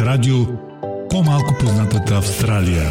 Радио По-малко познатата Австралия.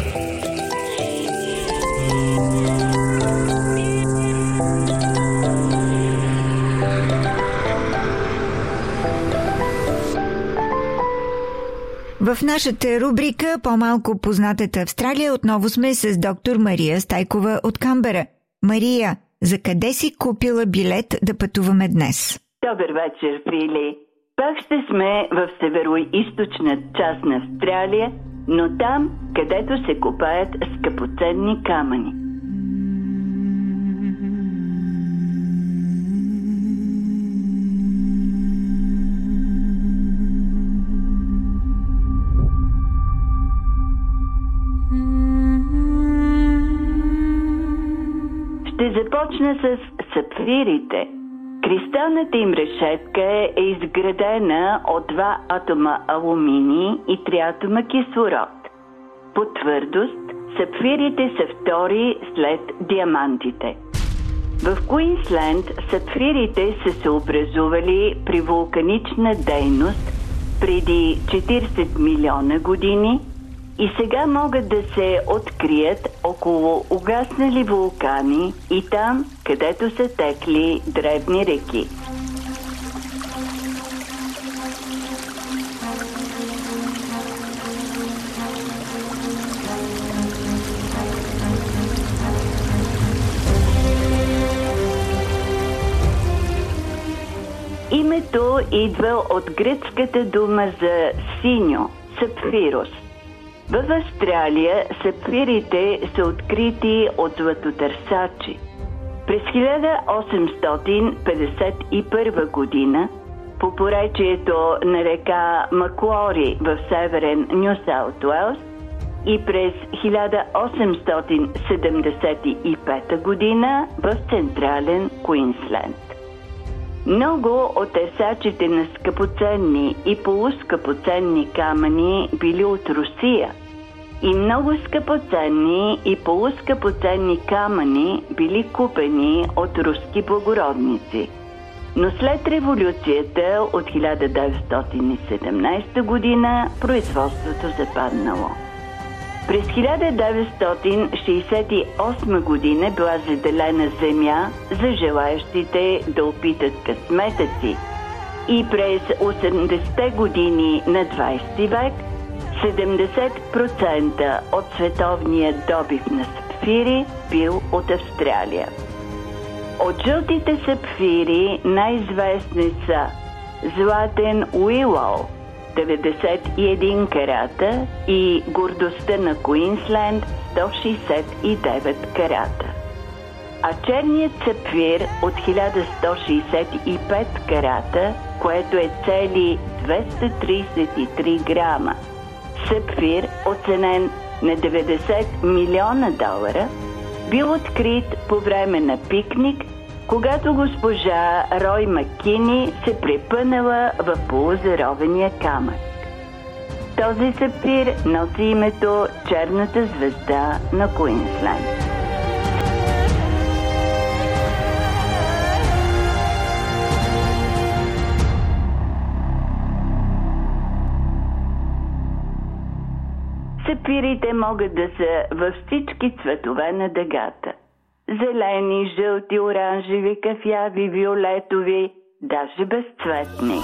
В нашата рубрика По-малко познатата Австралия отново сме с доктор Мария Стайкова от Камбера. Мария, за къде си купила билет да пътуваме днес? Добър вечер, Фили. Пак ще сме в северо-источна част на Австралия, но там, където се копаят скъпоценни камъни. Ще започна с сапфирите – Кристалната им решетка е изградена от два атома алуминий и три атома кислород. По твърдост, сапфирите са втори след диамантите. В Куинсленд сапфирите са се образували при вулканична дейност преди 40 милиона години – и сега могат да се открият около угаснали вулкани и там, където са текли дребни реки. Името идва от гръцката дума за синьо – сапфирос – в Австралия сапфирите са открити от златотърсачи. През 1851 година по поречието на река Маклори в северен Нью Саут Уелс и през 1875 година в централен Куинсленд. Много от търсачите на скъпоценни и полускъпоценни камъни били от Русия – и много скъпоценни и полускъпоценни камъни били купени от руски благородници. Но след революцията от 1917 година производството западнало. През 1968 година била заделена земя за желаящите да опитат късмета си и през 80-те години на 20 век – 70% от световния добив на сапфири бил от Австралия. От жълтите сапфири най-известни са Златен Уилоу 91 карата и гордостта на Куинсленд 169 карата. А черният сапфир от 1165 карата, което е цели 233 грама – сапфир, оценен на 90 милиона долара, бил открит по време на пикник, когато госпожа Рой Макини се препънала в полузаровения камък. Този сапфир носи името Черната звезда на Куинсленд. Сапирите могат да са във всички цветове на дъгата. Зелени, жълти, оранжеви, кафяви, виолетови, даже безцветни.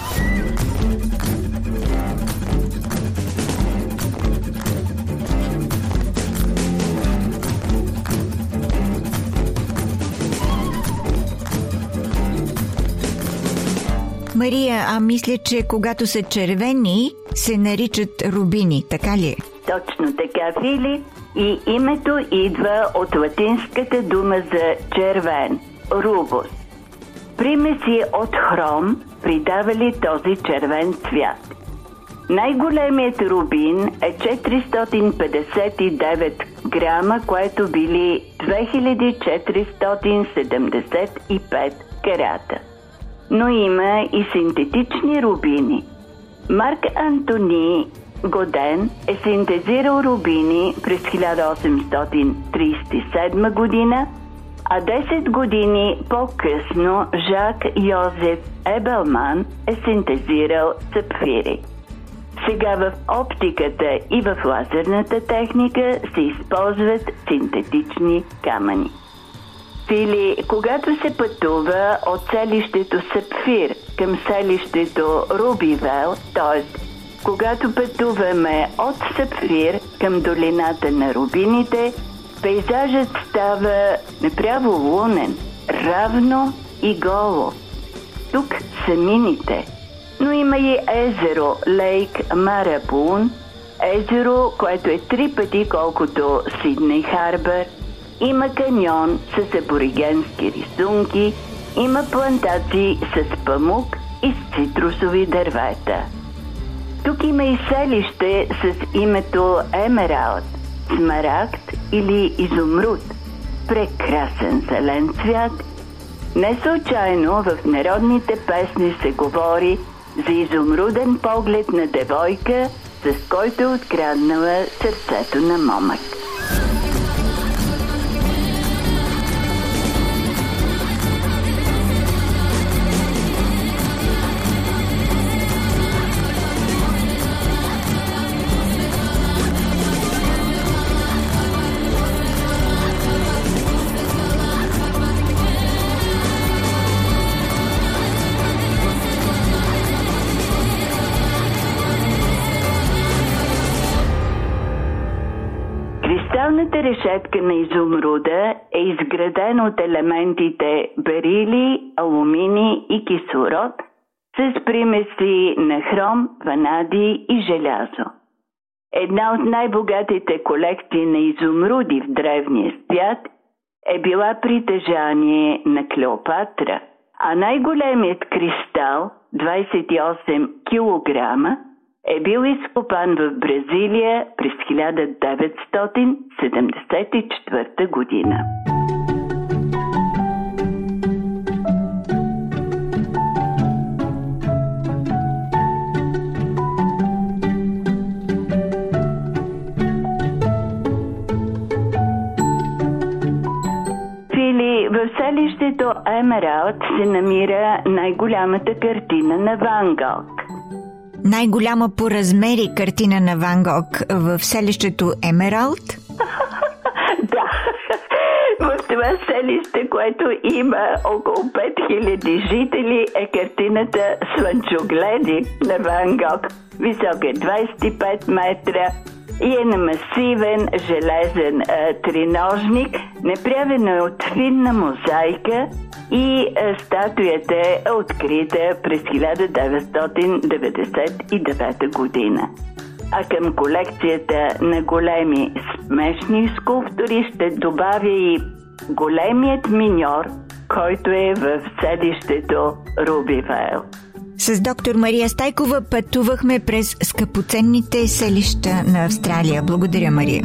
Мария, а мисля, че когато са червени, се наричат рубини, така ли е? Точно така, Фили. И името идва от латинската дума за червен – рубус. Примеси от хром придавали този червен цвят. Най-големият рубин е 459 грама, което били 2475 карата. Но има и синтетични рубини. Марк Антони Годен е синтезирал рубини през 1837 година, а 10 години по-късно Жак Йозеф Ебелман е синтезирал сапфири. Сега в оптиката и в лазерната техника се използват синтетични камъни. Или когато се пътува от селището Сапфир към селището Рубивел, т.е. когато пътуваме от Сапфир към долината на Рубините, пейзажът става направо лунен, равно и голо. Тук са мините – но има и езеро Лейк Марабун, езеро, което е три пъти колкото Сидней Харбър, има каньон с аборигенски рисунки, има плантации с памук и с цитрусови дървета. Тук има и селище с името Емералд, смарагд или изумруд. Прекрасен зелен цвят. Не случайно в народните песни се говори за изумруден поглед на девойка, с който е откраднала сърцето на момък. Кристалната решетка на изумруда е изградена от елементите берили, алумини и кислород с примеси на хром, ванади и желязо. Една от най-богатите колекции на изумруди в древния свят е била притежание на Клеопатра, а най-големият кристал, 28 кг, е бил изкопан в Бразилия през 1974 година. В селището Емералд се намира най-голямата картина на Ван Гог най-голяма по размери картина на Ван Гог в селището Емералд? да. В това селище, което има около 5000 жители, е картината Слънчогледи на Ван Гог. Висок е 25 метра и е на масивен железен а, триножник, направено е от финна мозайка и а, статуята е открита през 1999 година. А към колекцията на големи смешни скулптури ще добавя и големият миньор, който е в седището Рубивейл. С доктор Мария Стайкова пътувахме през скъпоценните селища на Австралия. Благодаря, Мария.